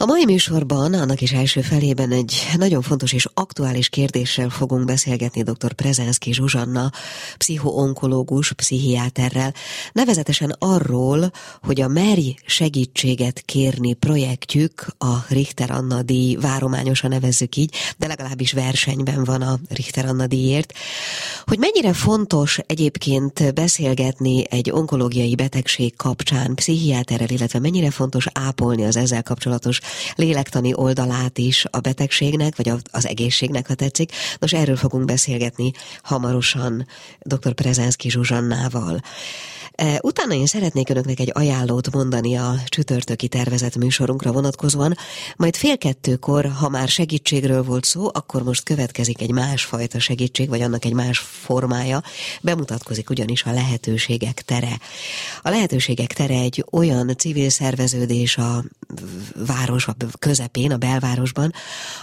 A mai műsorban, annak is első felében egy nagyon fontos és aktuális kérdéssel fogunk beszélgetni dr. Prezenszki Zsuzsanna, pszichoonkológus, pszichiáterrel, nevezetesen arról, hogy a Meri segítséget kérni projektjük, a Richter Anna díj, várományosan nevezzük így, de legalábbis versenyben van a Richter Anna díjért, hogy mennyire fontos egyébként beszélgetni egy onkológiai betegség kapcsán pszichiáterrel, illetve mennyire fontos ápolni az ezzel kapcsolatos lélektani oldalát is a betegségnek, vagy az egészségnek, ha tetszik. Nos, erről fogunk beszélgetni hamarosan dr. Prezenszki Zsuzsannával. E, utána én szeretnék önöknek egy ajánlót mondani a csütörtöki tervezett műsorunkra vonatkozóan, majd fél kettőkor, ha már segítségről volt szó, akkor most következik egy másfajta segítség, vagy annak egy más formája. Bemutatkozik ugyanis a lehetőségek tere. A lehetőségek tere egy olyan civil szerveződés a város a közepén, a belvárosban,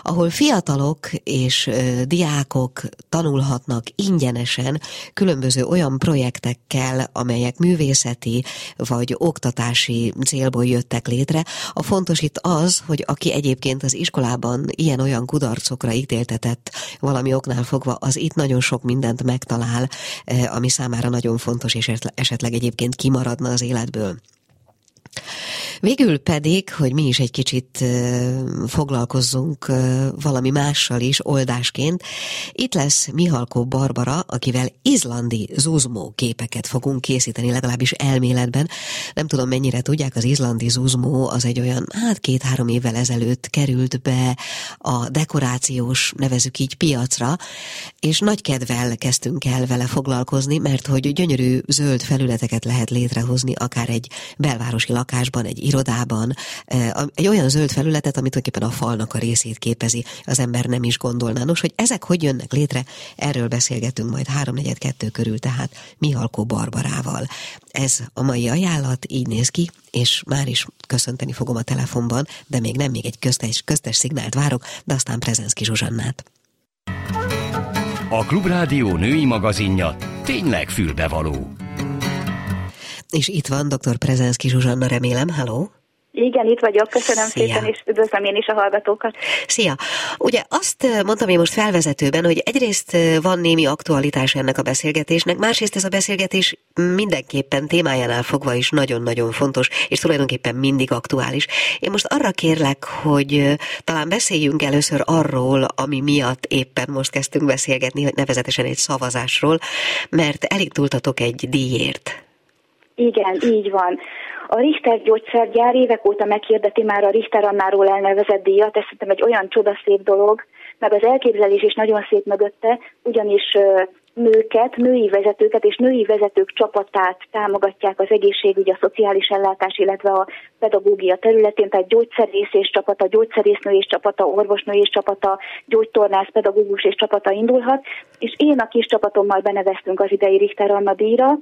ahol fiatalok és diákok tanulhatnak ingyenesen különböző olyan projektekkel, amelyek művészeti vagy oktatási célból jöttek létre. A fontos itt az, hogy aki egyébként az iskolában ilyen-olyan kudarcokra ítéltetett valami oknál fogva, az itt nagyon sok mindent megtalál, ami számára nagyon fontos, és esetleg egyébként kimaradna az életből. Végül pedig, hogy mi is egy kicsit foglalkozzunk valami mással is oldásként, itt lesz Mihalkó Barbara, akivel izlandi zuzmó képeket fogunk készíteni, legalábbis elméletben. Nem tudom, mennyire tudják, az izlandi zuzmó az egy olyan, hát két-három évvel ezelőtt került be a dekorációs, nevezük így, piacra, és nagy kedvel kezdtünk el vele foglalkozni, mert hogy gyönyörű zöld felületeket lehet létrehozni, akár egy belvárosi lakásban, egy irodában, egy olyan zöld felületet, amit tulajdonképpen a falnak a részét képezi, az ember nem is gondolná. Nos, hogy ezek hogy jönnek létre, erről beszélgetünk majd 3-4-2 körül, tehát Mihalkó Barbarával. Ez a mai ajánlat, így néz ki, és már is köszönteni fogom a telefonban, de még nem, még egy köztes, köztes szignált várok, de aztán Prezenszki Zsuzsannát. A Klubrádió női magazinja tényleg fülbevaló. És itt van dr. Prezenszki Zsuzsanna, remélem. Halló! Igen, itt vagyok, köszönöm Szia. szépen, és üdvözlöm én is a hallgatókat. Szia! Ugye azt mondtam én most felvezetőben, hogy egyrészt van némi aktualitás ennek a beszélgetésnek, másrészt ez a beszélgetés mindenképpen témájánál fogva is nagyon-nagyon fontos, és tulajdonképpen mindig aktuális. Én most arra kérlek, hogy talán beszéljünk először arról, ami miatt éppen most kezdtünk beszélgetni, hogy nevezetesen egy szavazásról, mert elég túltatok egy díjért. Igen, így van. A Richter gyógyszergyár évek óta meghirdeti már a Richter Annáról elnevezett díjat, ez szerintem egy olyan csodaszép dolog, meg az elképzelés is nagyon szép mögötte, ugyanis nőket, női vezetőket és női vezetők csapatát támogatják az egészségügy, a szociális ellátás, illetve a pedagógia területén, tehát gyógyszerész és csapata, gyógyszerésznő és csapata, orvosnő és csapata, gyógytornász, pedagógus és csapata indulhat, és én a kis csapatommal beneveztünk az idei Richter Anna díjra,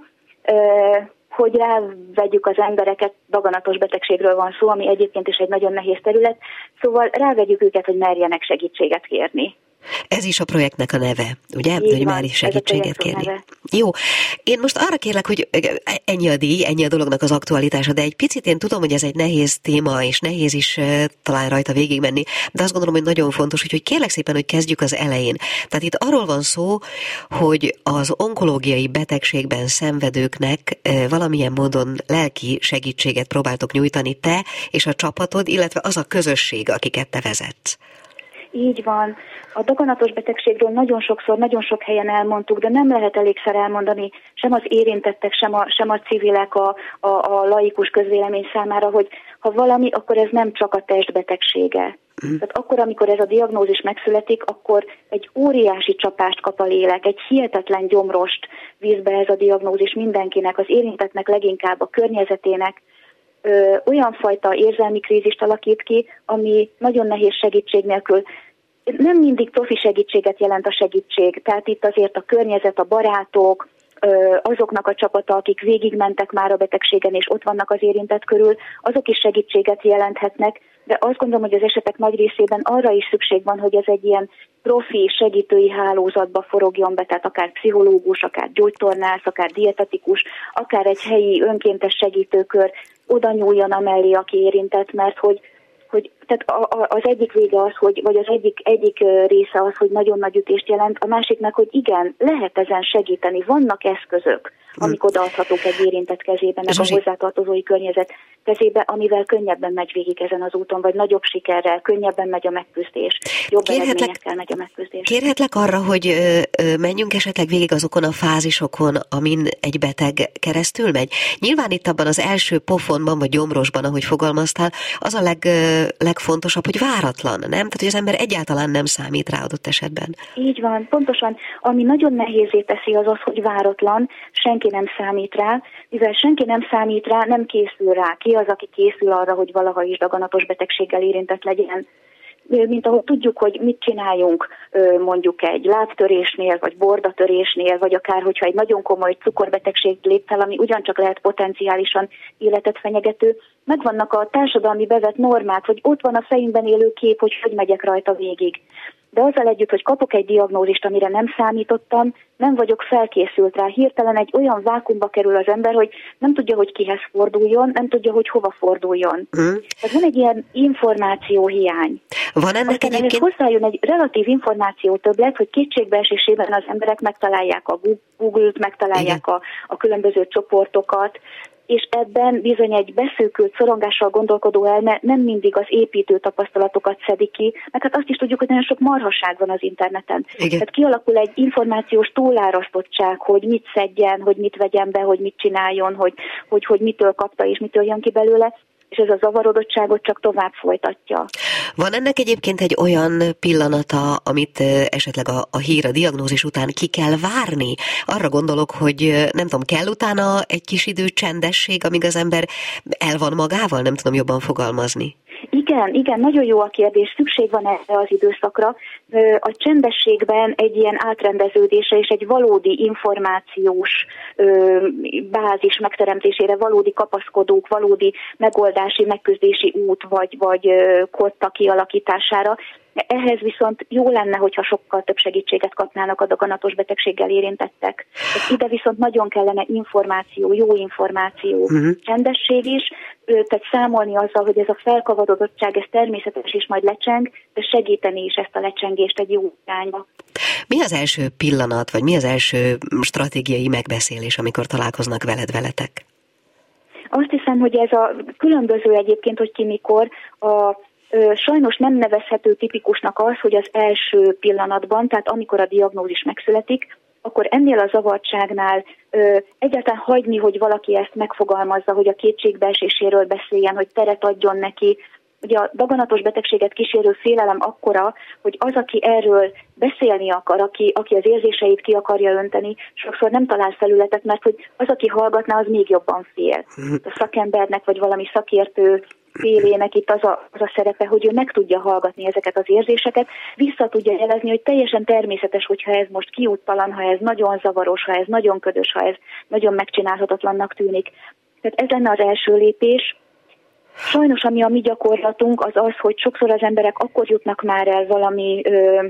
hogy rávegyük az embereket, daganatos betegségről van szó, ami egyébként is egy nagyon nehéz terület, szóval rávegyük őket, hogy merjenek segítséget kérni. Ez is a projektnek a neve, ugye? Így hogy már is segítséget kérni. Neve. Jó. Én most arra kérlek, hogy ennyi a díj, ennyi a dolognak az aktualitása, de egy picit én tudom, hogy ez egy nehéz téma, és nehéz is talán rajta végigmenni, de azt gondolom, hogy nagyon fontos, hogy, hogy kérlek szépen, hogy kezdjük az elején. Tehát itt arról van szó, hogy az onkológiai betegségben szenvedőknek valamilyen módon lelki segítséget próbáltok nyújtani te és a csapatod, illetve az a közösség, akiket te vezetsz. Így van. A daganatos betegségről nagyon sokszor, nagyon sok helyen elmondtuk, de nem lehet elégszer elmondani sem az érintettek, sem a, sem a civilek, a, a, a laikus közvélemény számára, hogy ha valami, akkor ez nem csak a testbetegsége. Mm. Tehát akkor, amikor ez a diagnózis megszületik, akkor egy óriási csapást kap a lélek, egy hihetetlen gyomrost víz be ez a diagnózis mindenkinek, az érintetnek leginkább a környezetének, ö, olyan fajta érzelmi krízist alakít ki, ami nagyon nehéz segítség nélkül nem mindig profi segítséget jelent a segítség, tehát itt azért a környezet, a barátok, azoknak a csapata, akik végigmentek már a betegségen és ott vannak az érintett körül, azok is segítséget jelenthetnek, de azt gondolom, hogy az esetek nagy részében arra is szükség van, hogy ez egy ilyen profi segítői hálózatba forogjon be, tehát akár pszichológus, akár gyógytornász, akár dietetikus, akár egy helyi önkéntes segítőkör oda nyúljon amellé, aki érintett, mert hogy hogy tehát a, a, az egyik vége az, hogy, vagy az egyik, egyik része az, hogy nagyon nagy ütést jelent, a másik meg, hogy igen, lehet ezen segíteni, vannak eszközök, amik odaadhatók egy érintett kezébe, meg a hozzátartozói környezet kezébe, amivel könnyebben megy végig ezen az úton, vagy nagyobb sikerrel, könnyebben megy a megküzdés, jobb kérhetlek, eredményekkel megy a megküzdés. Kérhetlek arra, hogy menjünk esetleg végig azokon a fázisokon, amin egy beteg keresztül megy. Nyilván itt abban az első pofonban, vagy gyomrosban, ahogy fogalmaztál, az a leg, legfontosabb, hogy váratlan, nem? Tehát, hogy az ember egyáltalán nem számít rá adott esetben. Így van, pontosan. Ami nagyon nehézé teszi az az, hogy váratlan, senki nem számít rá, mivel senki nem számít rá, nem készül rá. Ki az, aki készül arra, hogy valaha is daganatos betegséggel érintett legyen? Mint ahogy tudjuk, hogy mit csináljunk mondjuk egy lábtörésnél, vagy bordatörésnél, vagy akár, hogyha egy nagyon komoly cukorbetegség lép fel, ami ugyancsak lehet potenciálisan életet fenyegető, megvannak a társadalmi bevett normák, vagy ott van a fejünkben élő kép, hogy hogy megyek rajta végig de azzal együtt, hogy kapok egy diagnózist, amire nem számítottam, nem vagyok felkészült rá. Hirtelen egy olyan vákumba kerül az ember, hogy nem tudja, hogy kihez forduljon, nem tudja, hogy hova forduljon. Mm. Tehát van egy ilyen információhiány. Van ennek Aztán egyébként... hozzájön egy relatív információ többlet, hogy kétségbeesésében az emberek megtalálják a Google-t, megtalálják a, a különböző csoportokat, és ebben bizony egy beszűkült szorongással gondolkodó elme nem mindig az építő tapasztalatokat szedi ki, meg hát azt is tudjuk, hogy nagyon sok marhaság van az interneten. Igen. Tehát kialakul egy információs túlárasztottság, hogy mit szedjen, hogy mit vegyen be, hogy mit csináljon, hogy, hogy, hogy mitől kapta és mitől jön ki belőle, és ez a zavarodottságot csak tovább folytatja. Van ennek egyébként egy olyan pillanata, amit esetleg a, a hír, a diagnózis után ki kell várni? Arra gondolok, hogy nem tudom, kell utána egy kis idő csendesség, amíg az ember el van magával? Nem tudom jobban fogalmazni. Igen, igen, nagyon jó a kérdés, szükség van erre az időszakra. A csendességben egy ilyen átrendeződése és egy valódi információs bázis megteremtésére, valódi kapaszkodók, valódi megoldási, megküzdési út vagy, vagy kotta kialakítására ehhez viszont jó lenne, hogyha sokkal több segítséget kapnának a daganatos betegséggel érintettek. Ez ide viszont nagyon kellene információ, jó információ, uh-huh. csendesség is, tehát számolni azzal, hogy ez a felkavarodottság, ez természetes és majd lecseng, de segíteni is ezt a lecsengést egy jó irányba. Mi az első pillanat, vagy mi az első stratégiai megbeszélés, amikor találkoznak veled, veletek? Azt hiszem, hogy ez a különböző egyébként, hogy ki mikor a Sajnos nem nevezhető tipikusnak az, hogy az első pillanatban, tehát amikor a diagnózis megszületik, akkor ennél a zavartságnál ö, egyáltalán hagyni, hogy valaki ezt megfogalmazza, hogy a kétségbeeséséről beszéljen, hogy teret adjon neki. Ugye a daganatos betegséget kísérő félelem akkora, hogy az, aki erről beszélni akar, aki, aki az érzéseit ki akarja önteni, sokszor nem talál felületet, mert hogy az, aki hallgatná, az még jobban fél. Mhm. A szakembernek vagy valami szakértő félének itt az a, az a szerepe, hogy ő meg tudja hallgatni ezeket az érzéseket, vissza tudja jelezni, hogy teljesen természetes, hogyha ez most kiúttalan, ha ez nagyon zavaros, ha ez nagyon ködös, ha ez nagyon megcsinálhatatlannak tűnik. Tehát ez lenne az első lépés. Sajnos, ami a mi gyakorlatunk, az az, hogy sokszor az emberek akkor jutnak már el valami ö,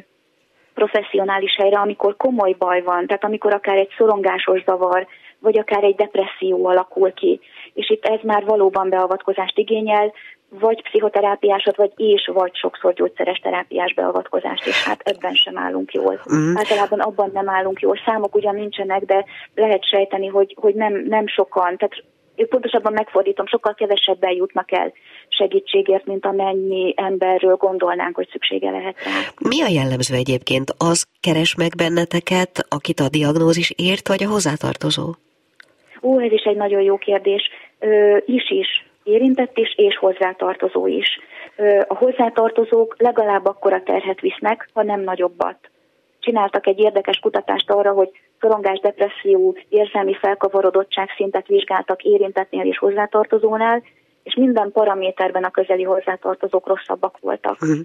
professzionális helyre, amikor komoly baj van, tehát amikor akár egy szorongásos zavar, vagy akár egy depresszió alakul ki és itt ez már valóban beavatkozást igényel, vagy pszichoterápiásot, vagy és vagy sokszor gyógyszeres terápiás beavatkozást, és hát ebben sem állunk jól. Mm. Általában abban nem állunk jól. Számok ugyan nincsenek, de lehet sejteni, hogy, hogy nem, nem sokan, tehát pontosabban megfordítom, sokkal kevesebben jutnak el segítségért, mint amennyi emberről gondolnánk, hogy szüksége lehet rá. Mi a jellemző egyébként? Az keres meg benneteket, akit a diagnózis ért, vagy a hozzátartozó? Ó, ez is egy nagyon jó kérdés. Ö, is is, érintett is, és hozzátartozó is. Ö, a hozzátartozók legalább akkora terhet visznek, ha nem nagyobbat. Csináltak egy érdekes kutatást arra, hogy szorongás, depresszió, érzelmi felkavarodottság szintet vizsgáltak érintettnél és hozzátartozónál, és minden paraméterben a közeli hozzátartozók rosszabbak voltak. Uh-huh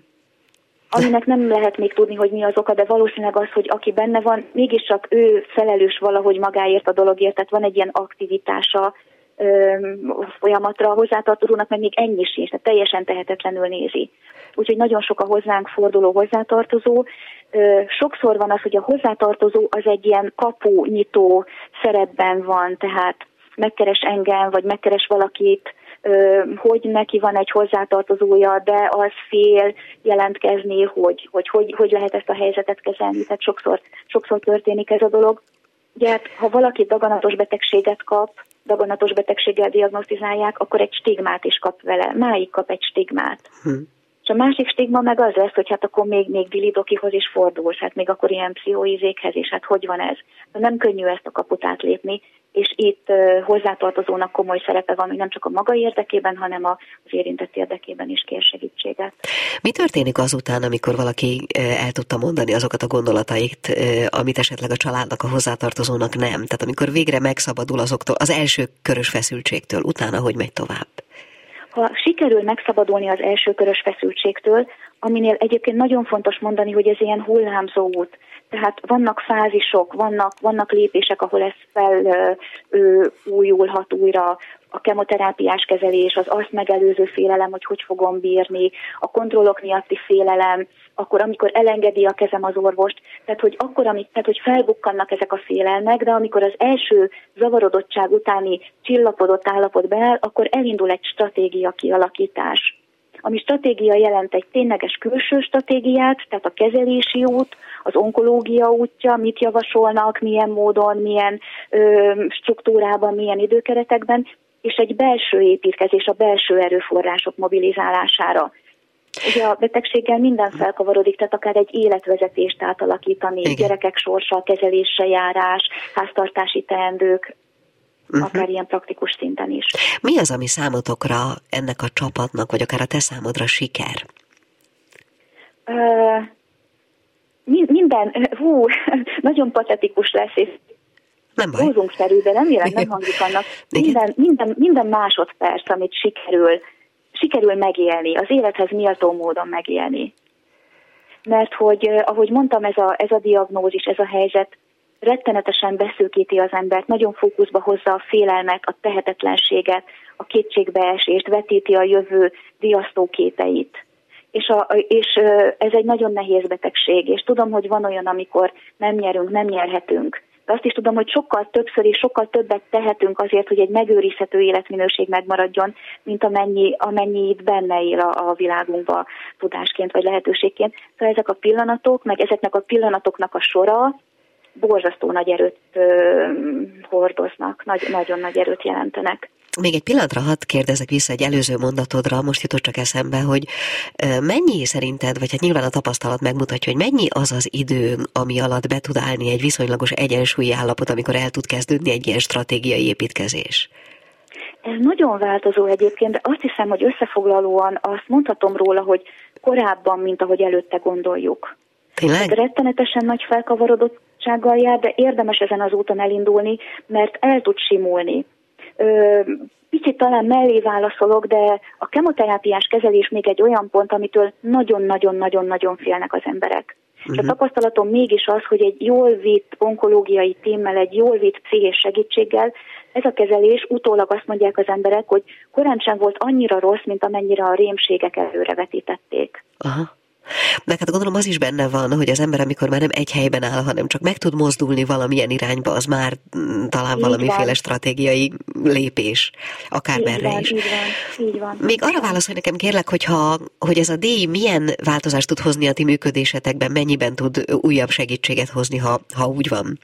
aminek nem lehet még tudni, hogy mi az oka, de valószínűleg az, hogy aki benne van, mégiscsak ő felelős valahogy magáért a dologért, tehát van egy ilyen aktivitása, folyamatra a hozzátartozónak, meg még ennyi sincs, tehát teljesen tehetetlenül nézi. Úgyhogy nagyon sok a hozzánk forduló hozzátartozó. Sokszor van az, hogy a hozzátartozó az egy ilyen kapu nyitó szerepben van, tehát megkeres engem, vagy megkeres valakit, hogy neki van egy hozzátartozója, de az fél jelentkezni, hogy hogy, hogy, hogy lehet ezt a helyzetet kezelni. Tehát sokszor, sokszor történik ez a dolog. Ugye hát, ha valaki daganatos betegséget kap, daganatos betegséggel diagnosztizálják, akkor egy stigmát is kap vele. Máig kap egy stigmát. Hm. És a másik stigma meg az lesz, hogy hát akkor még, még vilidokihoz is fordulsz, hát még akkor ilyen pszichoizékhez is, hát hogy van ez? Nem könnyű ezt a kaput átlépni, és itt hozzátartozónak komoly szerepe van, hogy nem csak a maga érdekében, hanem az érintett érdekében is kér segítséget. Mi történik azután, amikor valaki el tudta mondani azokat a gondolatait, amit esetleg a családnak, a hozzátartozónak nem? Tehát amikor végre megszabadul azoktól, az első körös feszültségtől, utána hogy megy tovább? Ha sikerül megszabadulni az első körös feszültségtől, aminél egyébként nagyon fontos mondani, hogy ez ilyen hullámzó út. Tehát vannak fázisok, vannak, vannak lépések, ahol ez felújulhat újra, a kemoterápiás kezelés, az azt megelőző félelem, hogy hogy fogom bírni, a kontrollok miatti félelem, akkor amikor elengedi a kezem az orvost, tehát hogy akkor, amik, tehát hogy felbukkannak ezek a félelmek, de amikor az első zavarodottság utáni csillapodott állapot beáll, akkor elindul egy stratégia kialakítás ami stratégia jelent egy tényleges külső stratégiát, tehát a kezelési út, az onkológia útja, mit javasolnak, milyen módon, milyen ö, struktúrában, milyen időkeretekben, és egy belső építkezés a belső erőforrások mobilizálására. Ugye a betegséggel minden felkavarodik, tehát akár egy életvezetést átalakítani, Igen. gyerekek sorsa, kezelésre járás, háztartási teendők, uh-huh. akár ilyen praktikus szinten is. Mi az, ami számotokra ennek a csapatnak, vagy akár a te számodra siker? Uh, minden, hú, nagyon patetikus lesz, és nem baj. Húzunk de remélem nem hangzik annak. Minden, minden, minden másodperc, amit sikerül, sikerül megélni, az élethez méltó módon megélni. Mert hogy, ahogy mondtam, ez a, ez a diagnózis, ez a helyzet rettenetesen beszűkíti az embert, nagyon fókuszba hozza a félelmet, a tehetetlenséget, a kétségbeesést, vetíti a jövő diasztóképeit. És, a, és ez egy nagyon nehéz betegség, és tudom, hogy van olyan, amikor nem nyerünk, nem nyerhetünk. De azt is tudom, hogy sokkal többször és sokkal többet tehetünk azért, hogy egy megőrizhető életminőség megmaradjon, mint amennyi, amennyi itt benne él a, a világunkban tudásként vagy lehetőségként. Szóval ezek a pillanatok, meg ezeknek a pillanatoknak a sora, borzasztó nagy erőt ö, hordoznak, nagy, nagyon nagy erőt jelentenek. Még egy pillanatra hadd kérdezek vissza egy előző mondatodra, most jutott csak eszembe, hogy mennyi szerinted, vagy hát nyilván a tapasztalat megmutatja, hogy mennyi az az idő, ami alatt be tud állni egy viszonylagos egyensúlyi állapot, amikor el tud kezdődni egy ilyen stratégiai építkezés? Ez nagyon változó egyébként, de azt hiszem, hogy összefoglalóan azt mondhatom róla, hogy korábban, mint ahogy előtte gondoljuk. Tényleg? Ez rettenetesen nagy felkavarodottsággal jár, de érdemes ezen az úton elindulni, mert el tud simulni. Ö, picit talán mellé válaszolok, de a kemoterápiás kezelés még egy olyan pont, amitől nagyon-nagyon-nagyon-nagyon félnek az emberek. Uh-huh. És a mhm. tapasztalatom mégis az, hogy egy jól vitt onkológiai témmel, egy jól vitt pszichés segítséggel ez a kezelés utólag azt mondják az emberek, hogy korán sem volt annyira rossz, mint amennyire a rémségek előrevetítették. Aha. De hát gondolom az is benne van, hogy az ember, amikor már nem egy helyben áll, hanem csak meg tud mozdulni valamilyen irányba, az már mm, talán így valamiféle van. stratégiai lépés, akár így van, is. Így van, így van. Még arra válaszolj nekem kérlek, hogyha, hogy ez a díj milyen változást tud hozni a ti működésetekben, mennyiben tud újabb segítséget hozni, ha, ha úgy van?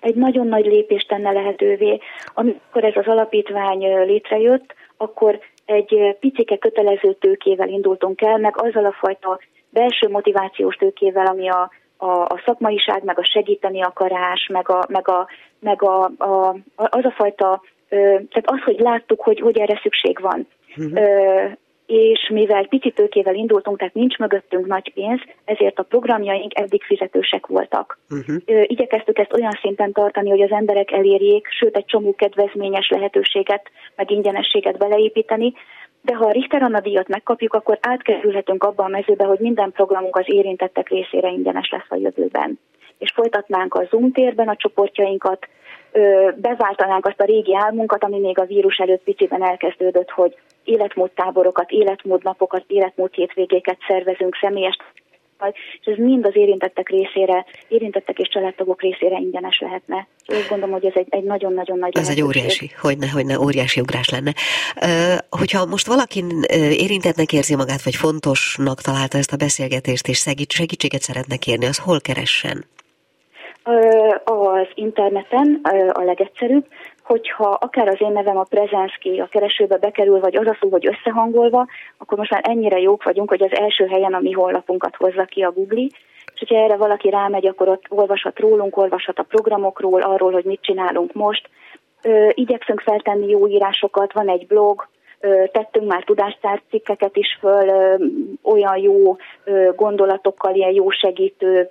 Egy nagyon nagy lépést tenne lehetővé. Amikor ez az alapítvány létrejött, akkor egy picike kötelező tőkével indultunk el, meg azzal a fajta belső motivációs tőkével, ami a, a, a szakmaiság, meg a segíteni akarás, meg, a, meg, a, meg a, a, az a fajta, tehát az, hogy láttuk, hogy, hogy erre szükség van. Uh-huh és mivel pici tőkével indultunk, tehát nincs mögöttünk nagy pénz, ezért a programjaink eddig fizetősek voltak. Uh-huh. Igyekeztük ezt olyan szinten tartani, hogy az emberek elérjék, sőt egy csomó kedvezményes lehetőséget, meg ingyenességet beleépíteni, de ha a Richter Anna díjat megkapjuk, akkor átkerülhetünk abba a mezőbe, hogy minden programunk az érintettek részére ingyenes lesz a jövőben. És folytatnánk a Zoom térben a csoportjainkat, beváltanánk azt a régi álmunkat, ami még a vírus előtt piciben elkezdődött, hogy életmódtáborokat, életmódnapokat, életmód hétvégéket szervezünk személyes és ez mind az érintettek részére, érintettek és családtagok részére ingyenes lehetne. Úgy gondolom, hogy ez egy, egy nagyon-nagyon nagy Ez egy óriási, hogyne, hogyne, óriási ugrás lenne. Hogyha most valaki érintettnek érzi magát, vagy fontosnak találta ezt a beszélgetést, és segítséget szeretne kérni, az hol keressen? Az interneten a legegyszerűbb, hogyha akár az én nevem a Prezenszki a keresőbe bekerül, vagy az a szó, hogy összehangolva, akkor most már ennyire jók vagyunk, hogy az első helyen a mi honlapunkat hozza ki a Google, és hogyha erre valaki rámegy, akkor ott olvashat rólunk, olvashat a programokról, arról, hogy mit csinálunk most. Igyekszünk feltenni jó írásokat, van egy blog, tettünk már tudástár cikkeket is föl, olyan jó gondolatokkal, ilyen jó segítő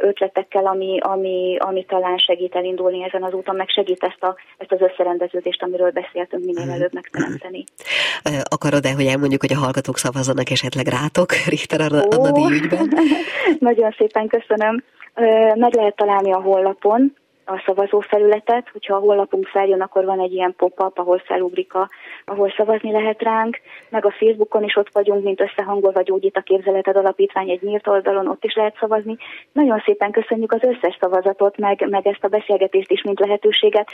ötletekkel, ami, ami, ami talán segít elindulni ezen az úton, meg segít ezt, a, ezt az összerendeződést, amiről beszéltünk, minél mhm. előbb megteremteni. Akarod-e, hogy elmondjuk, hogy a hallgatók szavazzanak esetleg rátok, Richter Anna ügyben? Nagyon szépen köszönöm. Meg lehet találni a honlapon, a szavazófelületet, hogyha a honlapunk feljön, akkor van egy ilyen pop-up, ahol felugrik, a, ahol szavazni lehet ránk, meg a Facebookon is ott vagyunk, mint összehangolva Gyógyít a Képzeleted Alapítvány egy nyílt oldalon, ott is lehet szavazni. Nagyon szépen köszönjük az összes szavazatot, meg, meg ezt a beszélgetést is, mint lehetőséget,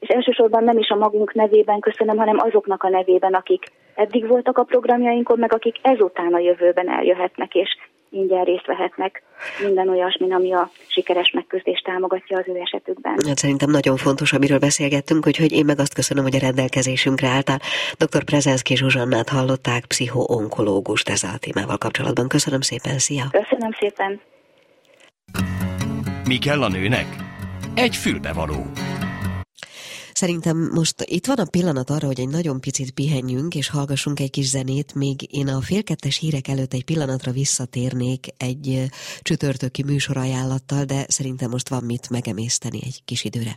és elsősorban nem is a magunk nevében köszönöm, hanem azoknak a nevében, akik eddig voltak a programjainkon, meg akik ezután a jövőben eljöhetnek, és ingyen részt vehetnek minden olyasmin, ami a sikeres megküzdést támogatja az ő esetükben. Hát szerintem nagyon fontos, amiről beszélgettünk, úgyhogy én meg azt köszönöm, hogy a rendelkezésünkre álltál. Dr. Prezenszki Zsuzsannát hallották, pszichoonkológust ezzel a témával kapcsolatban. Köszönöm szépen, szia! Köszönöm szépen! Mi kell a nőnek? Egy fülbevaló. Szerintem most itt van a pillanat arra, hogy egy nagyon picit pihenjünk, és hallgassunk egy kis zenét, még én a félkettes hírek előtt egy pillanatra visszatérnék egy csütörtöki műsorajánlattal, de szerintem most van mit megemészteni egy kis időre.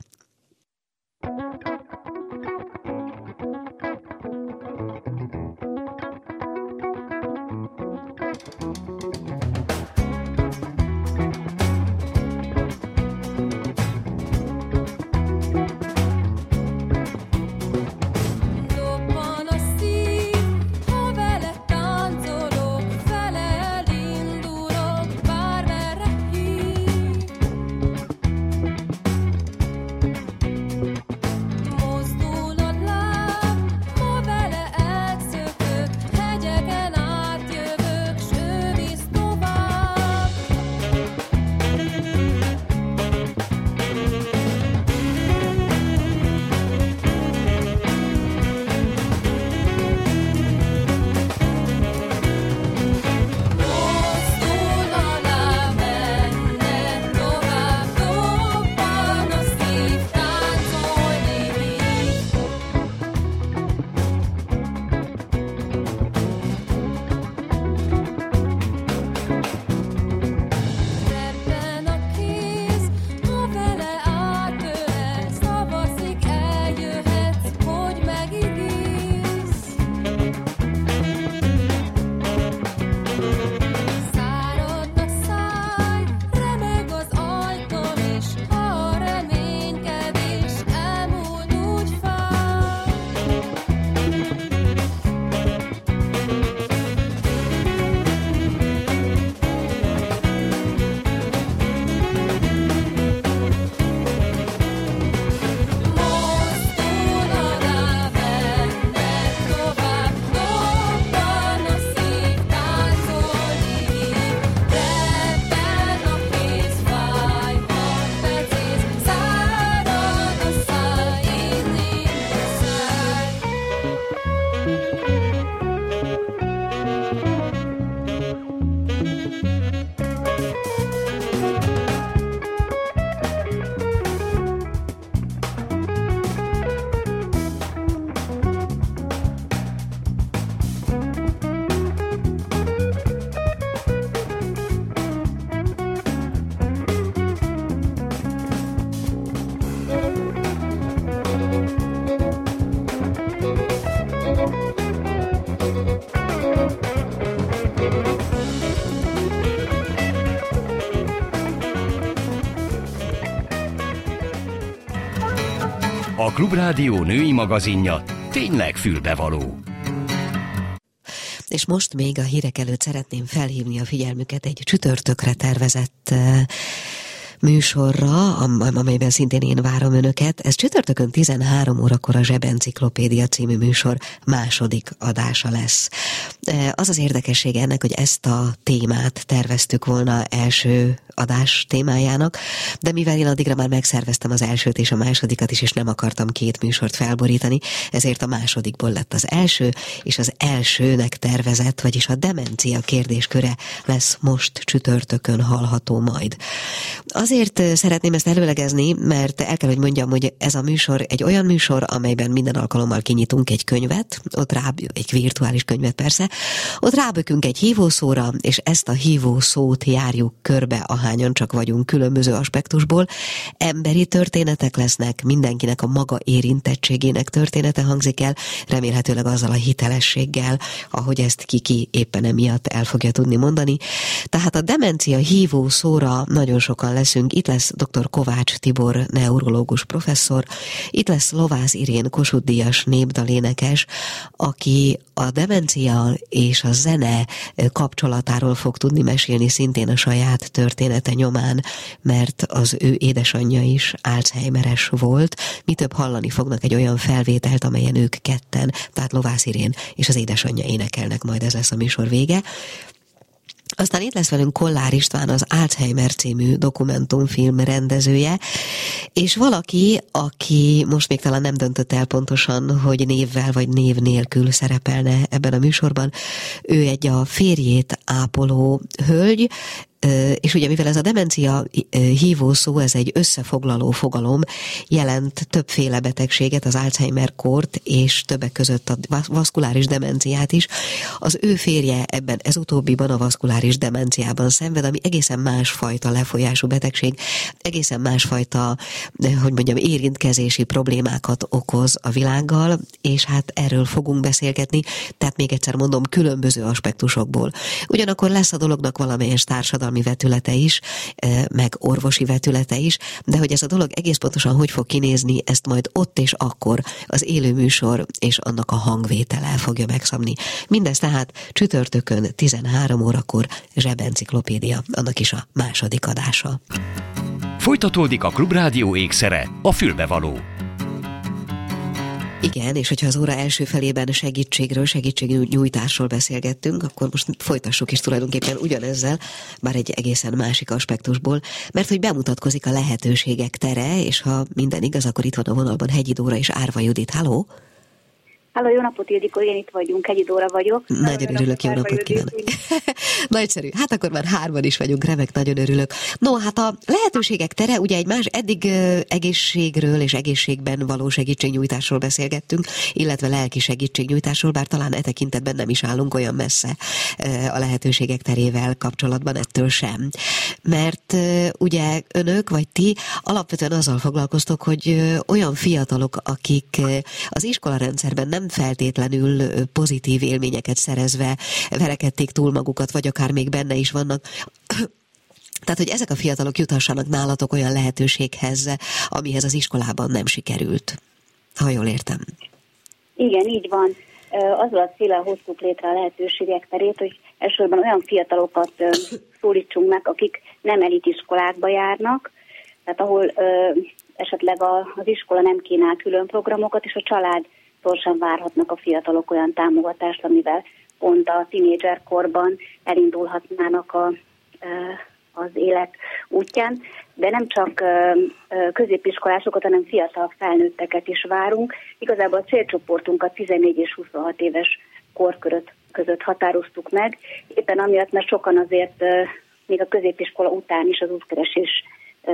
Klubrádió női magazinja tényleg fülbevaló. És most még a hírek előtt szeretném felhívni a figyelmüket egy csütörtökre tervezett műsorra, amelyben szintén én várom önöket. Ez csütörtökön 13 órakor a Zsebenciklopédia című műsor második adása lesz. E, az az érdekessége ennek, hogy ezt a témát terveztük volna első adás témájának, de mivel én addigra már megszerveztem az elsőt és a másodikat is, és nem akartam két műsort felborítani, ezért a másodikból lett az első, és az elsőnek tervezett, vagyis a demencia kérdésköre lesz most csütörtökön hallható majd. Az Azért szeretném ezt előlegezni, mert el kell, hogy mondjam, hogy ez a műsor egy olyan műsor, amelyben minden alkalommal kinyitunk egy könyvet, ott rá, egy virtuális könyvet persze, ott rábökünk egy hívószóra, és ezt a hívószót járjuk körbe, ahányan csak vagyunk különböző aspektusból. Emberi történetek lesznek, mindenkinek a maga érintettségének története hangzik el, remélhetőleg azzal a hitelességgel, ahogy ezt kiki éppen emiatt el fogja tudni mondani. Tehát a demencia hívószóra nagyon sokan leszünk vendégünk, itt lesz dr. Kovács Tibor, neurológus professzor, itt lesz Lovász Irén Kossuth Díjas népdalénekes, aki a demencia és a zene kapcsolatáról fog tudni mesélni szintén a saját története nyomán, mert az ő édesanyja is Alzheimeres volt. Mi több hallani fognak egy olyan felvételt, amelyen ők ketten, tehát Lovász Irén és az édesanyja énekelnek, majd ez lesz a műsor vége. Aztán itt lesz velünk Kollár István, az Alzheimer című dokumentumfilm rendezője, és valaki, aki most még talán nem döntött el pontosan, hogy névvel vagy név nélkül szerepelne ebben a műsorban, ő egy a férjét ápoló hölgy, és ugye mivel ez a demencia hívó szó, ez egy összefoglaló fogalom, jelent többféle betegséget, az Alzheimer-kort, és többek között a vaszkuláris demenciát is. Az ő férje ebben ez utóbbiban a vaszkuláris demenciában szenved, ami egészen másfajta lefolyású betegség, egészen másfajta, hogy mondjam, érintkezési problémákat okoz a világgal, és hát erről fogunk beszélgetni, tehát még egyszer mondom, különböző aspektusokból. Ugyanakkor lesz a dolognak valamelyes társadalmi társadalmi vetülete is, meg orvosi vetülete is, de hogy ez a dolog egész pontosan hogy fog kinézni, ezt majd ott és akkor az élő műsor és annak a hangvétele fogja megszabni. Mindez tehát csütörtökön 13 órakor Zsebenciklopédia, annak is a második adása. Folytatódik a Klubrádió ékszere, a fülbevaló. Igen, és hogyha az óra első felében segítségről, segítségnyújtásról beszélgettünk, akkor most folytassuk is tulajdonképpen ugyanezzel, bár egy egészen másik aspektusból, mert hogy bemutatkozik a lehetőségek tere, és ha minden igaz, akkor itt van a vonalban Hegyi Dóra és Árva Judit. Halló! Háló, jó napot, Ildikó, én itt vagyunk, egy Dóra vagyok. Nagyon Háló, örülök, jó napot kívánok. Nagyszerű, hát akkor már hárman is vagyunk, remek, nagyon örülök. No, hát a lehetőségek tere, ugye egy más eddig egészségről és egészségben való segítségnyújtásról beszélgettünk, illetve lelki segítségnyújtásról, bár talán e tekintetben nem is állunk olyan messze a lehetőségek terével kapcsolatban ettől sem. Mert ugye önök, vagy ti alapvetően azzal foglalkoztok, hogy olyan fiatalok, akik az iskolarendszerben nem nem feltétlenül pozitív élményeket szerezve verekedték túl magukat, vagy akár még benne is vannak. Tehát, hogy ezek a fiatalok jutassanak nálatok olyan lehetőséghez, amihez az iskolában nem sikerült. Ha jól értem. Igen, így van. Azzal a célral hoztuk létre a lehetőségek terét, hogy elsősorban olyan fiatalokat szólítsunk meg, akik nem elitiskolákba járnak, tehát ahol esetleg az iskola nem kínál külön programokat, és a család gyorsan várhatnak a fiatalok olyan támogatást, amivel pont a tinédzser korban elindulhatnának a, az élet útján, de nem csak középiskolásokat, hanem fiatal felnőtteket is várunk. Igazából a célcsoportunkat 14 és 26 éves kor között határoztuk meg, éppen amiatt, mert sokan azért még a középiskola után is az útkeresés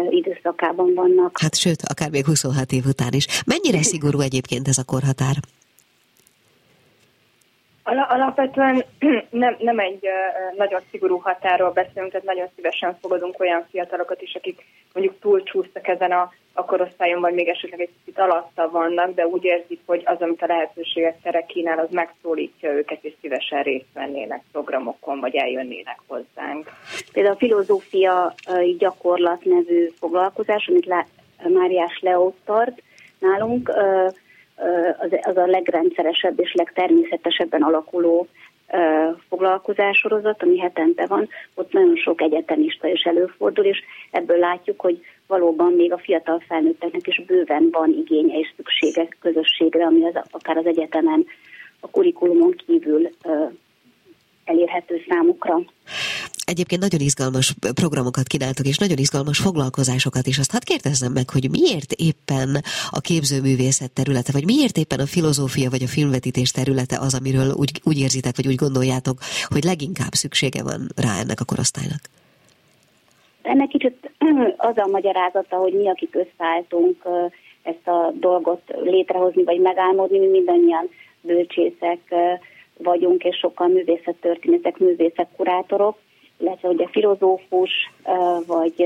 időszakában vannak. Hát sőt, akár még 26 év után is. Mennyire szigorú egyébként ez a korhatár? Alapvetően nem, nem egy nagyon szigorú határól beszélünk, tehát nagyon szívesen fogadunk olyan fiatalokat is, akik mondjuk túlcsúsztak ezen a, a korosztályon, vagy még esetleg egy kicsit alatta vannak, de úgy érzik, hogy az, amit a lehetőséget tere kínál, az megszólítja őket, és szívesen részt vennének programokon, vagy eljönnének hozzánk. Például a filozófia gyakorlat nevű foglalkozás, amit Máriás Leó tart, nálunk az, a legrendszeresebb és legtermészetesebben alakuló foglalkozássorozat, ami hetente van, ott nagyon sok egyetemista is előfordul, és ebből látjuk, hogy valóban még a fiatal felnőtteknek is bőven van igénye és szüksége közösségre, ami az, akár az egyetemen, a kurikulumon kívül elérhető számukra. Egyébként nagyon izgalmas programokat kínáltok, és nagyon izgalmas foglalkozásokat is. Azt hadd kérdezzem meg, hogy miért éppen a képzőművészet területe, vagy miért éppen a filozófia vagy a filmvetítés területe az, amiről úgy, úgy érzitek, vagy úgy gondoljátok, hogy leginkább szüksége van rá ennek a korosztálynak? Ennek kicsit az a magyarázata, hogy mi, akik összeálltunk ezt a dolgot létrehozni, vagy megálmodni, mi mindannyian bölcsészek vagyunk, és sokan művészettörténetek, művészetkurátorok, illetve ugye filozófus vagy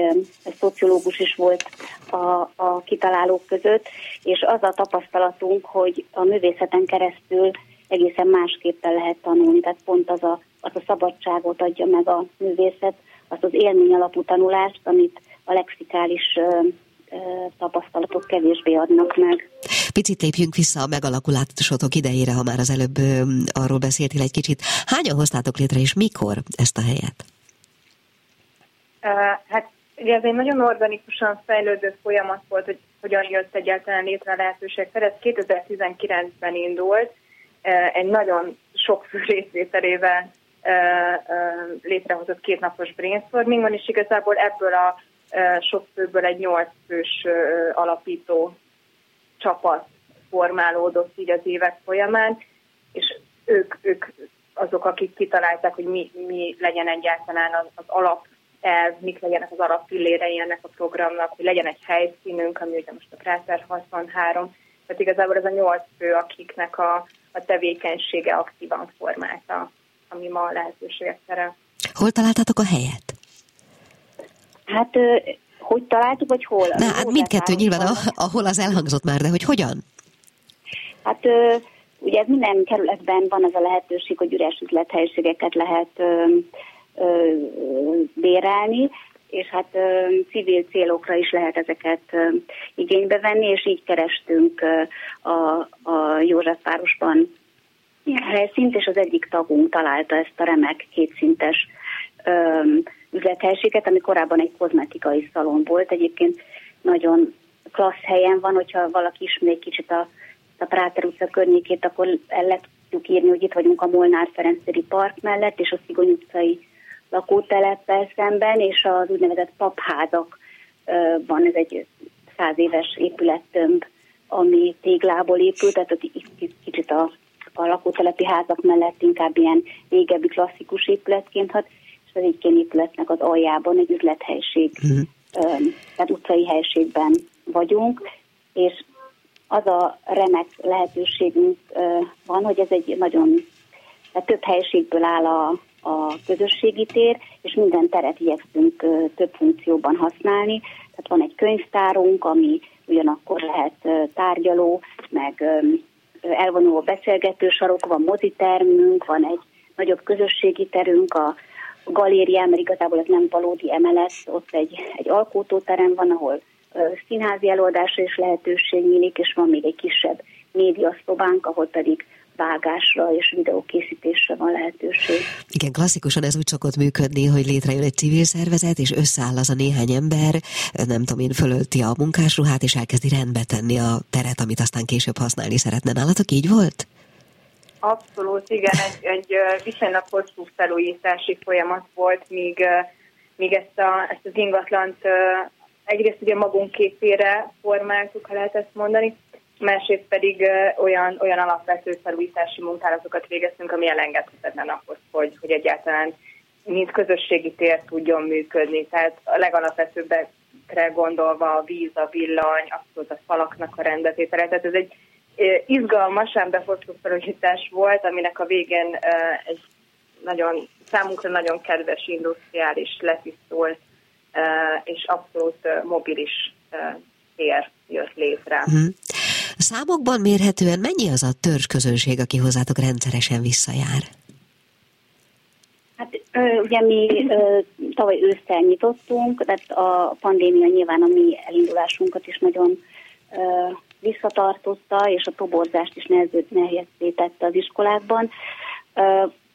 szociológus is volt a, a kitalálók között, és az a tapasztalatunk, hogy a művészeten keresztül egészen másképpen lehet tanulni, tehát pont az a, az a szabadságot adja meg a művészet, azt az élmény alapú tanulást, amit a lexikális tapasztalatok kevésbé adnak meg. Picit lépjünk vissza a megalakulásotok idejére, ha már az előbb arról beszéltél egy kicsit. Hányan hoztátok létre, és mikor ezt a helyet? Hát ugye ez egy nagyon organikusan fejlődő folyamat volt, hogy hogyan jött egyáltalán létre a lehetőség. Ez 2019-ben indult, egy nagyon sok fő részvételével létrehozott kétnapos brainstorming van, és igazából ebből a sok főből egy nyolc fős alapító csapat formálódott így az évek folyamán, és ők, ők azok, akik kitalálták, hogy mi, mi legyen egyáltalán az, az alap elv, mik legyenek az alapfillérei ennek a programnak, hogy legyen egy helyszínünk, ami ugye most a Kráter 63, tehát igazából ez a nyolc fő, akiknek a, a tevékenysége aktívan formálta, ami ma a lehetőséget terem. Hol találtatok a helyet? Hát hogy találtuk, vagy hol? Na, hát mindkettő nyilván, ahol az elhangzott már, de hogy hogyan? Hát ugye ez minden kerületben van az a lehetőség, hogy üres üzlethelyiségeket lehet bérelni, és hát civil célokra is lehet ezeket ö, igénybe venni, és így kerestünk a, a Józsefvárosban helyszínt, és az egyik tagunk találta ezt a remek kétszintes ö, üzlethelységet, ami korábban egy kozmetikai szalon volt. Egyébként nagyon klassz helyen van, hogyha valaki ismer egy kicsit a, a Práter utca környékét, akkor el lehet tudjuk írni, hogy itt vagyunk a Molnár Ferenctéri Park mellett, és a Szigony utcai lakóteleppel szemben, és az úgynevezett papházak van, ez egy száz éves épülettömb, ami téglából épült, tehát kicsit a, a lakótelepi házak mellett inkább ilyen régebbi klasszikus épületként hat, és az egyébként épületnek az aljában egy üzlethelység, uh-huh. tehát utcai helységben vagyunk, és az a remek lehetőségünk van, hogy ez egy nagyon, tehát több helységből áll a, a közösségi tér, és minden teret igyekszünk több funkcióban használni. Tehát van egy könyvtárunk, ami ugyanakkor lehet tárgyaló, meg elvonuló beszélgető sarok, van mozitermünk, van egy nagyobb közösségi terünk, a galérián, mert igazából ez nem valódi emelet, ott egy, egy alkotóterem van, ahol színházi előadásra is lehetőség nyílik, és van még egy kisebb médiaszobánk, ahol pedig vágásra és videókészítésre van lehetőség. Igen, klasszikusan ez úgy szokott működni, hogy létrejön egy civil szervezet, és összeáll az a néhány ember, nem tudom én, fölölti a munkásruhát, és elkezdi rendbe tenni a teret, amit aztán később használni szeretne. Nálatok így volt? Abszolút, igen, egy, egy viszonylag hosszú felújítási folyamat volt, míg, míg ezt, a, ezt az ingatlant egyrészt ugye magunk képére formáltuk, ha lehet ezt mondani, másrészt pedig olyan, olyan alapvető felújítási munkálatokat végeztünk, ami elengedhetetlen ahhoz, hogy, hogy egyáltalán mint közösségi tér tudjon működni. Tehát a legalapvetőbbekre gondolva a víz, a villany, abszolút a falaknak a rendetétele. Tehát ez egy izgalmas, ám felújítás volt, aminek a végén egy nagyon, számunkra nagyon kedves industriális letisztult és abszolút mobilis tér jött létre. Mm. Számokban mérhetően mennyi az a közönség, aki hozzátok rendszeresen visszajár? Hát ugye mi tavaly ősszel nyitottunk, tehát a pandémia nyilván a mi elindulásunkat is nagyon visszatartotta, és a toborzást is nehézé tette az iskolákban.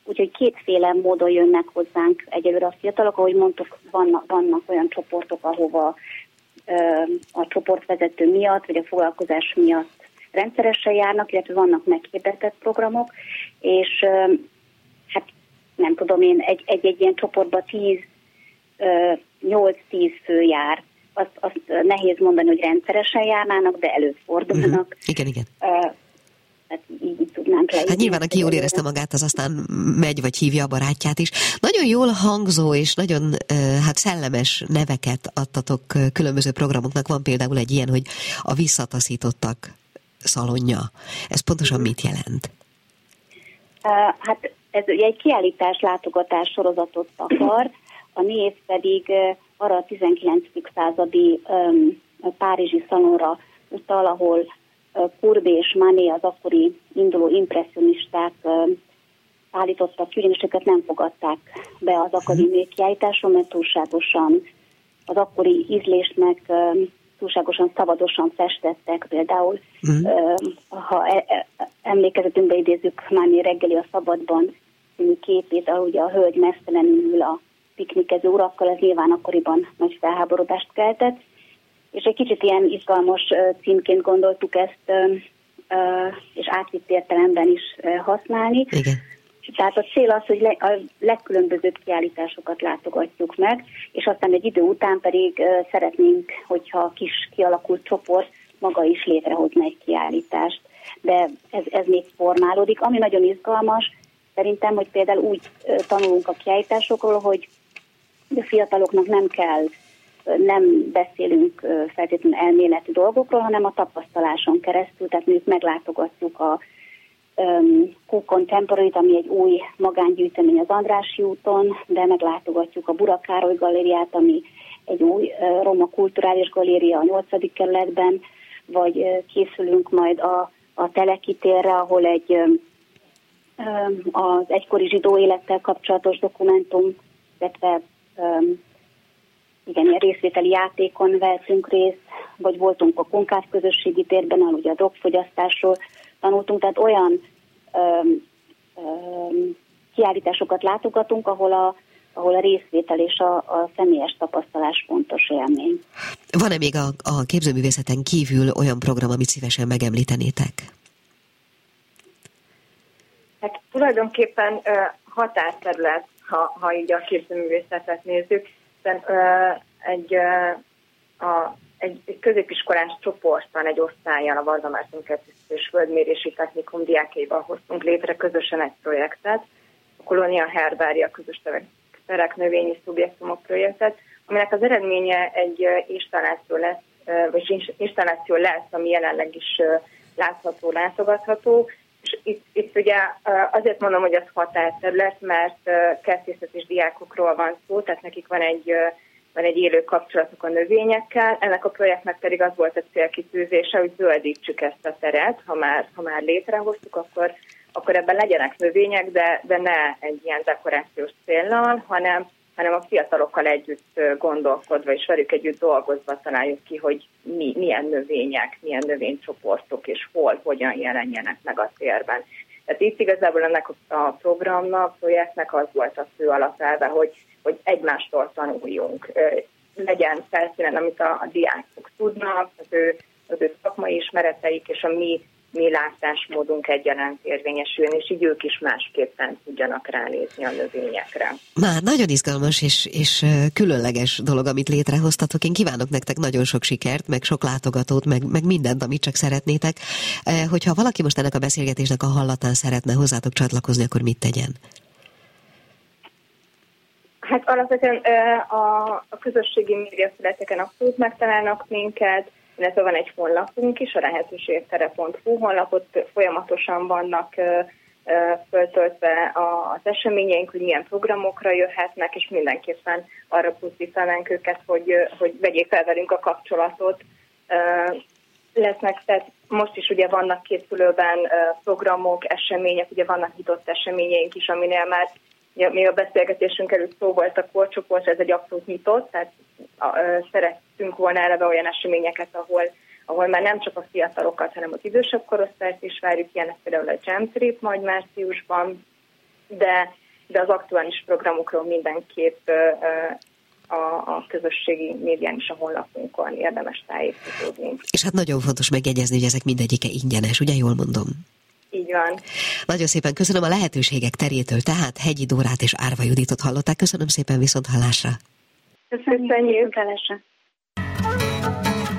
Úgyhogy kétféle módon jönnek hozzánk egyelőre a fiatalok, ahogy mondtuk, vannak, vannak olyan csoportok, ahova a csoportvezető miatt, vagy a foglalkozás miatt rendszeresen járnak, illetve vannak meghirdetett programok, és hát nem tudom én, egy-egy ilyen csoportban 10 8-10 fő jár. Azt, azt nehéz mondani, hogy rendszeresen járnának, de előfordulnak. Uh-huh. Igen, igen. Uh, Hát így, így tudnánk le. Hát nyilván, aki jól érezte magát, az aztán megy, vagy hívja a barátját is. Nagyon jól hangzó és nagyon hát szellemes neveket adtatok különböző programoknak. Van például egy ilyen, hogy a visszataszítottak szalonja. Ez pontosan mit jelent? Hát ez ugye egy kiállítás látogatás sorozatot akar, a név pedig arra a 19. századi Párizsi szalonra utal, ahol Kurbi és Mané, az akkori induló impressionisták állítottak őket nem fogadták be az akadémiai kiállításon, mert túlságosan az akkori ízlésnek túlságosan szabadosan festettek. Például, uh-huh. ha e, e, emlékezetünkbe idézzük Máné reggeli a szabadban című képét, ahol ugye a hölgy mesztelenül ül a piknikező urakkal, ez nyilván akkoriban nagy felháborodást keltett és egy kicsit ilyen izgalmas címként gondoltuk ezt, és átvitt értelemben is használni. Igen. Tehát a cél az, hogy a legkülönbözőbb kiállításokat látogatjuk meg, és aztán egy idő után pedig szeretnénk, hogyha a kis kialakult csoport maga is létrehozna egy kiállítást. De ez, ez még formálódik. Ami nagyon izgalmas, szerintem, hogy például úgy tanulunk a kiállításokról, hogy a fiataloknak nem kell nem beszélünk feltétlenül elméleti dolgokról, hanem a tapasztaláson keresztül, tehát mi meglátogatjuk a um, Contemporary, ami egy új magángyűjtemény az Andrássy úton, de meglátogatjuk a Burakároly galériát, ami egy új roma kulturális galéria a 8. kerületben, vagy készülünk majd a, a Telekitérre, ahol egy az egykori zsidó élettel kapcsolatos dokumentum, illetve igen, ilyen részvételi játékon vehetünk részt, vagy voltunk a konkáv közösségi térben, ahol ugye a drogfogyasztásról tanultunk, tehát olyan öm, öm, kiállításokat látogatunk, ahol a, ahol a részvétel és a, a személyes tapasztalás fontos élmény. Van-e még a, a képzőművészeten kívül olyan program, amit szívesen megemlítenétek? Hát tulajdonképpen uh, határterület, ha, ha így a képzőművészetet nézzük, hiszen egy, a, egy, egy középiskolás csoportban, egy osztályon a Varga Márton és Földmérési Technikum diákjaival hoztunk létre közösen egy projektet, a Kolónia Herbária közös terek növényi szubjektumok projektet, aminek az eredménye egy installáció lesz, vagy installáció lesz, ami jelenleg is látható, látogatható, és itt, itt ugye azért mondom, hogy az határterület, mert kertészet és diákokról van szó, tehát nekik van egy, van egy élő kapcsolatuk a növényekkel. Ennek a projektnek pedig az volt a célkitűzése, hogy zöldítsük ezt a teret, ha már, ha már létrehoztuk, akkor, akkor ebben legyenek növények, de, de ne egy ilyen dekorációs céllal, hanem hanem a fiatalokkal együtt gondolkodva és velük együtt dolgozva találjuk ki, hogy mi, milyen növények, milyen növénycsoportok és hol, hogyan jelenjenek meg a térben. Tehát itt igazából ennek a programnak, projektnek az volt a fő alapelve, hogy, hogy egymástól tanuljunk. Legyen felszínen, amit a, a diákok tudnak, az ő, az ő szakmai ismereteik és a mi mi látásmódunk egyaránt érvényesülni, és így ők is másképpen tudjanak ránézni a növényekre. Már nagyon izgalmas és, és különleges dolog, amit létrehoztatok. Én kívánok nektek nagyon sok sikert, meg sok látogatót, meg, meg mindent, amit csak szeretnétek. Hogyha valaki most ennek a beszélgetésnek a hallatán szeretne hozzátok csatlakozni, akkor mit tegyen? Hát alapvetően a, a közösségi médiaszületeken abszolút megtalálnak minket, illetve van egy honlapunk is, a lehetőségtere.hu honlapot folyamatosan vannak föltöltve az eseményeink, hogy milyen programokra jöhetnek, és mindenképpen arra pusztítanánk őket, hogy, hogy vegyék fel velünk a kapcsolatot. Lesznek, tehát most is ugye vannak készülőben programok, események, ugye vannak nyitott eseményeink is, aminél már még a beszélgetésünk előtt szó volt a korcsoport, ez egy abszolút nyitott, tehát szerettünk volna eleve olyan eseményeket, ahol, ahol már nem csak a fiatalokat, hanem az idősebb korosztályt is várjuk, ilyenek például a Jam Trip majd márciusban, de, de az aktuális programokról mindenképp a, a közösségi médián és a honlapunkon érdemes tájékozódni. És hát nagyon fontos megjegyezni, hogy ezek mindegyike ingyenes, ugye jól mondom? Így van. Nagyon szépen köszönöm a lehetőségek terétől, tehát Hegyi Dórát és Árva Juditot hallották. Köszönöm szépen viszont hallásra. Köszönjük.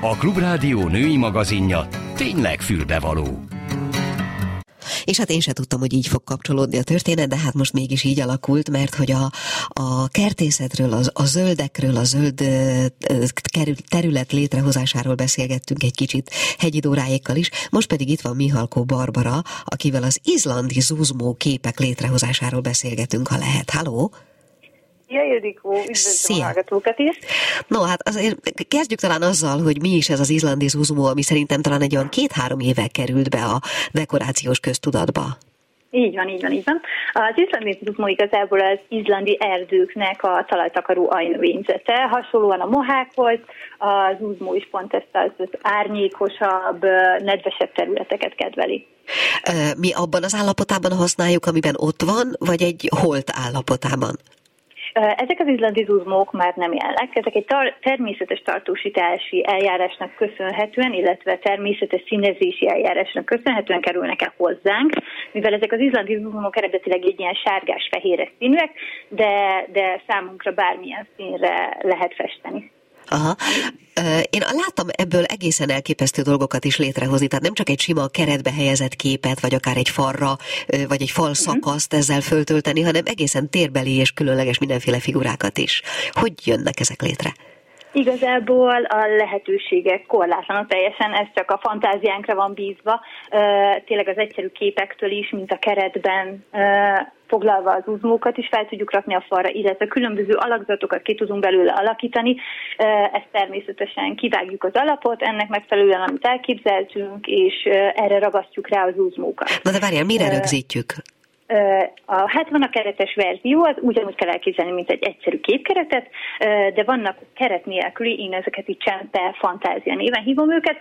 A Klubrádió női magazinja tényleg fülbevaló. És hát én se tudtam, hogy így fog kapcsolódni a történet, de hát most mégis így alakult, mert hogy a, a kertészetről, a, a zöldekről, a zöld terület létrehozásáról beszélgettünk egy kicsit hegyi Dóráékkal is, most pedig itt van Mihalkó Barbara, akivel az izlandi zuzmó képek létrehozásáról beszélgetünk, ha lehet. Halló! Szia, Ildikó! Üdvözlöm Szia. a hallgatókat is! No, hát azért kezdjük talán azzal, hogy mi is ez az izlandi zuzmó, ami szerintem talán egy olyan két-három éve került be a dekorációs köztudatba. Így van, így van, így van. Az izlandi zuzmó igazából az izlandi erdőknek a talajtakaró ajnövényzete. Hasonlóan a mohákhoz, az zuzmó is pont ezt az, az árnyékosabb, nedvesebb területeket kedveli. Mi abban az állapotában használjuk, amiben ott van, vagy egy holt állapotában? Ezek az izlandi zuzmók már nem jelennek, ezek egy tar- természetes tartósítási eljárásnak köszönhetően, illetve természetes színezési eljárásnak köszönhetően kerülnek el hozzánk, mivel ezek az izlandi zuzmók eredetileg egy ilyen sárgás-fehéres színűek, de, de számunkra bármilyen színre lehet festeni. Aha. Én láttam ebből egészen elképesztő dolgokat is létrehozni, tehát nem csak egy sima keretbe helyezett képet, vagy akár egy farra, vagy egy fal mhm. szakaszt ezzel föltölteni, hanem egészen térbeli és különleges mindenféle figurákat is. Hogy jönnek ezek létre? Igazából a lehetőségek korlátlanok teljesen, ez csak a fantáziánkra van bízva. Tényleg az egyszerű képektől is, mint a keretben foglalva az uzmókat is fel tudjuk rakni a falra, illetve különböző alakzatokat ki tudunk belőle alakítani. Ezt természetesen kivágjuk az alapot, ennek megfelelően, amit elképzeltünk, és erre ragasztjuk rá az uzmókat. Na de várjál, mire rögzítjük? A, hát van a keretes verzió, az ugyanúgy kell elképzelni, mint egy egyszerű képkeretet, de vannak keret nélküli, én ezeket így csempe fantázia néven hívom őket,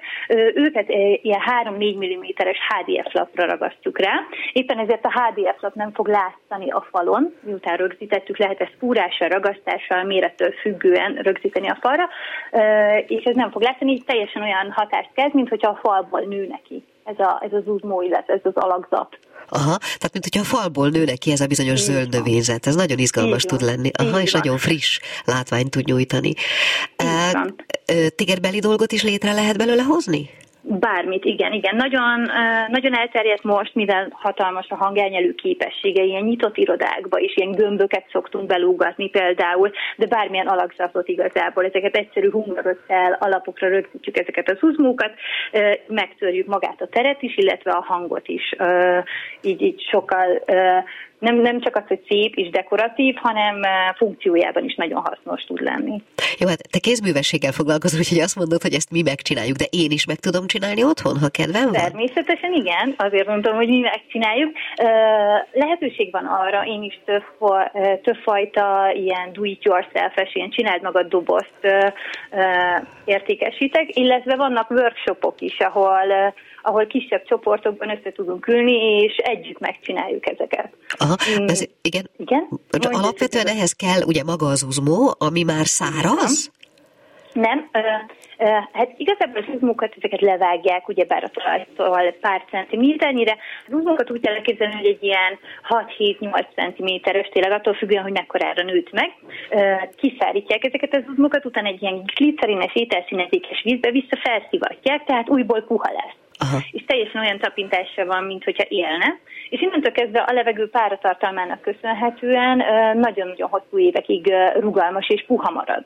őket ilyen 3-4 mm-es HDF lapra ragasztjuk rá. Éppen ezért a HDF lap nem fog látszani a falon, miután rögzítettük, lehet ezt fúrással, ragasztással, mérettől függően rögzíteni a falra, és ez nem fog látszani, így teljesen olyan hatást kezd, mint hogyha a falból nő neki ez, a, ez az uzmó, illetve ez az alakzat. Aha, tehát mint hogyha a falból nőne ki ez a bizonyos Így zöld növényzet. Ez nagyon izgalmas Így tud lenni. Aha, Így és nagyon friss látványt tud nyújtani. Tigerbeli dolgot is létre lehet belőle hozni? Bármit, igen, igen. Nagyon, nagyon elterjedt most, mivel hatalmas a hangelnyelő képessége, ilyen nyitott irodákba is ilyen gömböket szoktunk belúgatni például, de bármilyen alakzatot igazából, ezeket egyszerű humoröccel alapokra rögzítjük ezeket az uzmókat, megtörjük magát a teret is, illetve a hangot is, így, így sokkal nem, nem csak az, hogy szép és dekoratív, hanem funkciójában is nagyon hasznos tud lenni. Jó, hát te kézművességgel foglalkozol, úgyhogy azt mondod, hogy ezt mi megcsináljuk, de én is meg tudom csinálni otthon, ha kedvem van? Természetesen igen, azért mondtam, hogy mi megcsináljuk. Lehetőség van arra, én is több, többfajta ilyen do-it-yourself-es, ilyen csináld magad dobozt értékesítek, illetve vannak workshopok is, ahol ahol kisebb csoportokban össze tudunk ülni, és együtt megcsináljuk ezeket. Aha, mm. ez, igen. igen? Alapvetően ehhez kell ugye maga az uzmó, ami már száraz? Nem, Hát igazából az uzmókat ezeket levágják, ugyebár a talajtól pár centiméternyire. Az uzmókat úgy kell elképzelni, hogy egy ilyen 6-7-8 centiméteres, tényleg attól függően, hogy mekkorára nőtt meg. Kiszárítják ezeket az uzmókat, utána egy ilyen glicerines ételszínezékes vízbe vissza felszivatják, tehát újból puha lesz. Aha. és teljesen olyan tapintása van, mint hogyha élne. És innentől kezdve a levegő páratartalmának köszönhetően nagyon-nagyon hosszú évekig rugalmas és puha marad.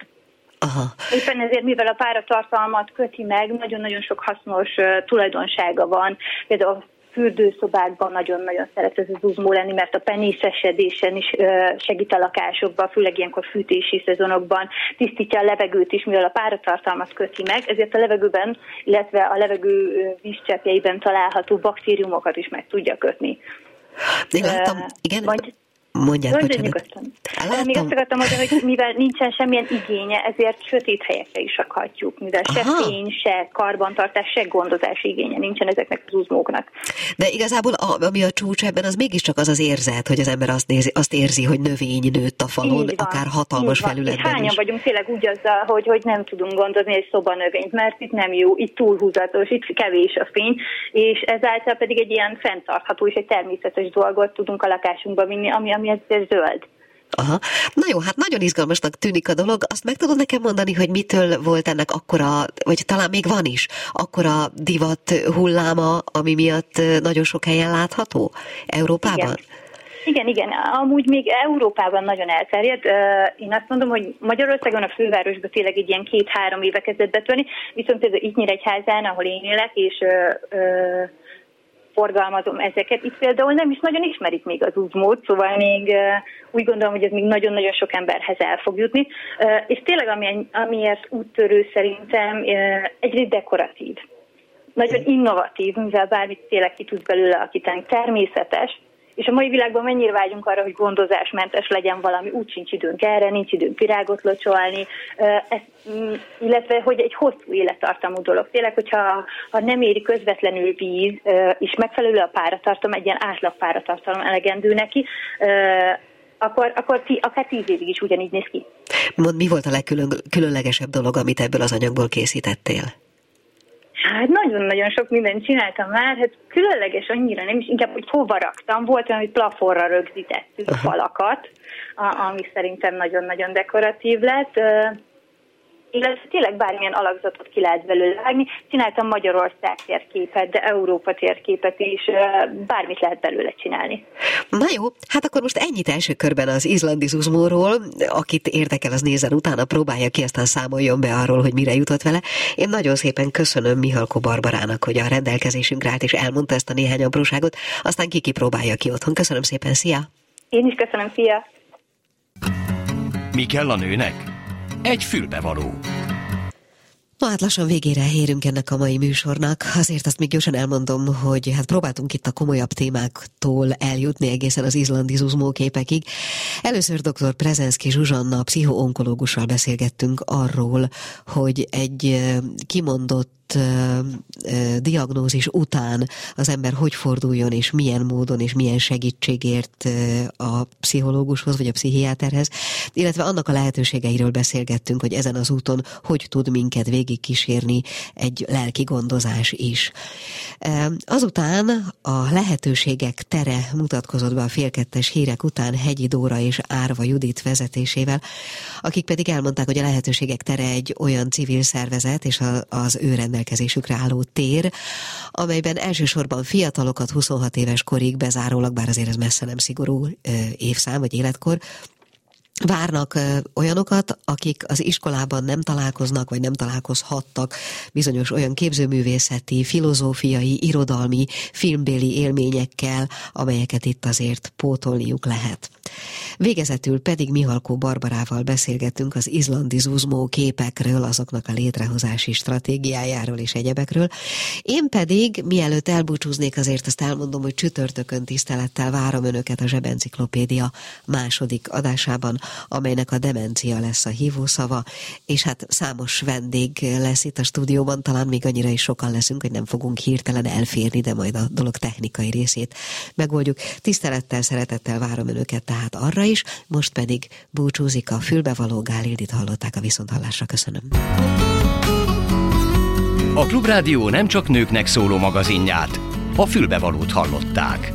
Aha. Éppen ezért, mivel a páratartalmat köti meg, nagyon-nagyon sok hasznos tulajdonsága van. Például fürdőszobákban nagyon-nagyon szeret ez az uzmó lenni, mert a penészesedésen is segít a lakásokban, főleg ilyenkor fűtési szezonokban, tisztítja a levegőt is, mivel a páratartalmat köti meg, ezért a levegőben, illetve a levegő vízcseppjeiben található baktériumokat is meg tudja kötni. Én láttam, igen. Vagy, Mondják, Mondja nyugodtan. Még azt akartam mondani, hogy mivel nincsen semmilyen igénye, ezért sötét helyekre is rakhatjuk, mivel se Aha. fény, se karbantartás, se gondozás igénye nincsen ezeknek az uzmóknak. De igazából ami a csúcs ebben, az mégiscsak az az érzet, hogy az ember azt, nézi, azt érzi, hogy növény nőtt a falon, van, akár hatalmas felületben Hányan is. vagyunk tényleg úgy azzal, hogy, hogy nem tudunk gondozni egy szobanövényt, mert itt nem jó, itt túlhúzatos, itt kevés a fény, és ezáltal pedig egy ilyen fenntartható és egy természetes dolgot tudunk a lakásunkba vinni, ami, ami ez zöld. Aha. Na jó, hát nagyon izgalmasnak tűnik a dolog. Azt meg tudod nekem mondani, hogy mitől volt ennek akkora, vagy talán még van is, akkora divat hulláma, ami miatt nagyon sok helyen látható Európában? Igen. Igen, igen. Amúgy még Európában nagyon elterjedt. Én azt mondom, hogy Magyarországon a fővárosban tényleg egy ilyen két-három éve kezdett betölni, viszont ez a Nyíregyházán, ahol én élek, és forgalmazom ezeket. Itt például nem is nagyon ismerik még az uzmót, szóval még úgy gondolom, hogy ez még nagyon-nagyon sok emberhez el fog jutni. És tényleg ami, amiért úttörő szerintem egyrészt dekoratív. Nagyon innovatív, mivel bármit tényleg ki tudsz belőle alakítani. Természetes, és a mai világban mennyire vágyunk arra, hogy gondozásmentes legyen valami, úgy sincs időnk erre, nincs időnk virágot locsolni, ez, mm, illetve hogy egy hosszú élettartamú dolog. Tényleg, hogyha ha nem éri közvetlenül víz, és megfelelő a páratartalom, egy ilyen átlag páratartalom elegendő neki, akkor, akkor ti, akár tíz évig is ugyanígy néz ki. Mond, mi volt a legkülönlegesebb dolog, amit ebből az anyagból készítettél? Nagyon-nagyon sok mindent csináltam már, hát különleges annyira nem is, inkább, hogy hova raktam. Volt olyan, hogy plafonra rögzítettük uh-huh. falakat, ami szerintem nagyon-nagyon dekoratív lett illetve tényleg bármilyen alakzatot ki lehet belőle vágni. Csináltam Magyarország térképet, de Európa térképet is, bármit lehet belőle csinálni. Na jó, hát akkor most ennyit első körben az izlandi zuzmóról, akit érdekel, az nézzen utána, próbálja ki, aztán számoljon be arról, hogy mire jutott vele. Én nagyon szépen köszönöm Mihalko Barbarának, hogy a rendelkezésünkre állt és elmondta ezt a néhány apróságot, aztán ki kipróbálja ki otthon. Köszönöm szépen, szia! Én is köszönöm, szia! Mi kell a nőnek? Egy fülbevaló. Ma hát lassan végére érünk ennek a mai műsornak, azért azt még gyorsan elmondom, hogy hát próbáltunk itt a komolyabb témáktól eljutni egészen az izlandi képekig. Először dr. Prezenszki Zsuzsanna, pszichoonkológussal beszélgettünk arról, hogy egy kimondott diagnózis után az ember hogy forduljon, és milyen módon, és milyen segítségért a pszichológushoz, vagy a pszichiáterhez, illetve annak a lehetőségeiről beszélgettünk, hogy ezen az úton hogy tud minket végigkísérni egy lelki gondozás is. Azután a lehetőségek tere mutatkozott be a félkettes hírek után Hegyi Dóra és Árva Judit vezetésével, akik pedig elmondták, hogy a lehetőségek tere egy olyan civil szervezet, és az ő rendelkezésükre álló tér, amelyben elsősorban fiatalokat 26 éves korig bezárólag, bár azért ez messze nem szigorú évszám vagy életkor, várnak olyanokat, akik az iskolában nem találkoznak, vagy nem találkozhattak bizonyos olyan képzőművészeti, filozófiai, irodalmi, filmbéli élményekkel, amelyeket itt azért pótolniuk lehet. Végezetül pedig Mihalkó Barbarával beszélgettünk az izlandi zuzmó képekről, azoknak a létrehozási stratégiájáról és egyebekről. Én pedig, mielőtt elbúcsúznék, azért azt elmondom, hogy csütörtökön tisztelettel várom önöket a Zsebenciklopédia második adásában, amelynek a demencia lesz a hívószava, és hát számos vendég lesz itt a stúdióban, talán még annyira is sokan leszünk, hogy nem fogunk hirtelen elférni, de majd a dolog technikai részét megoldjuk. Tisztelettel, szeretettel várom önöket tehát arra is, most pedig búcsúzik a fülbevaló Gálildit hallották a viszonthallásra. Köszönöm. A Klubrádió nem csak nőknek szóló magazinját, a fülbevalót hallották.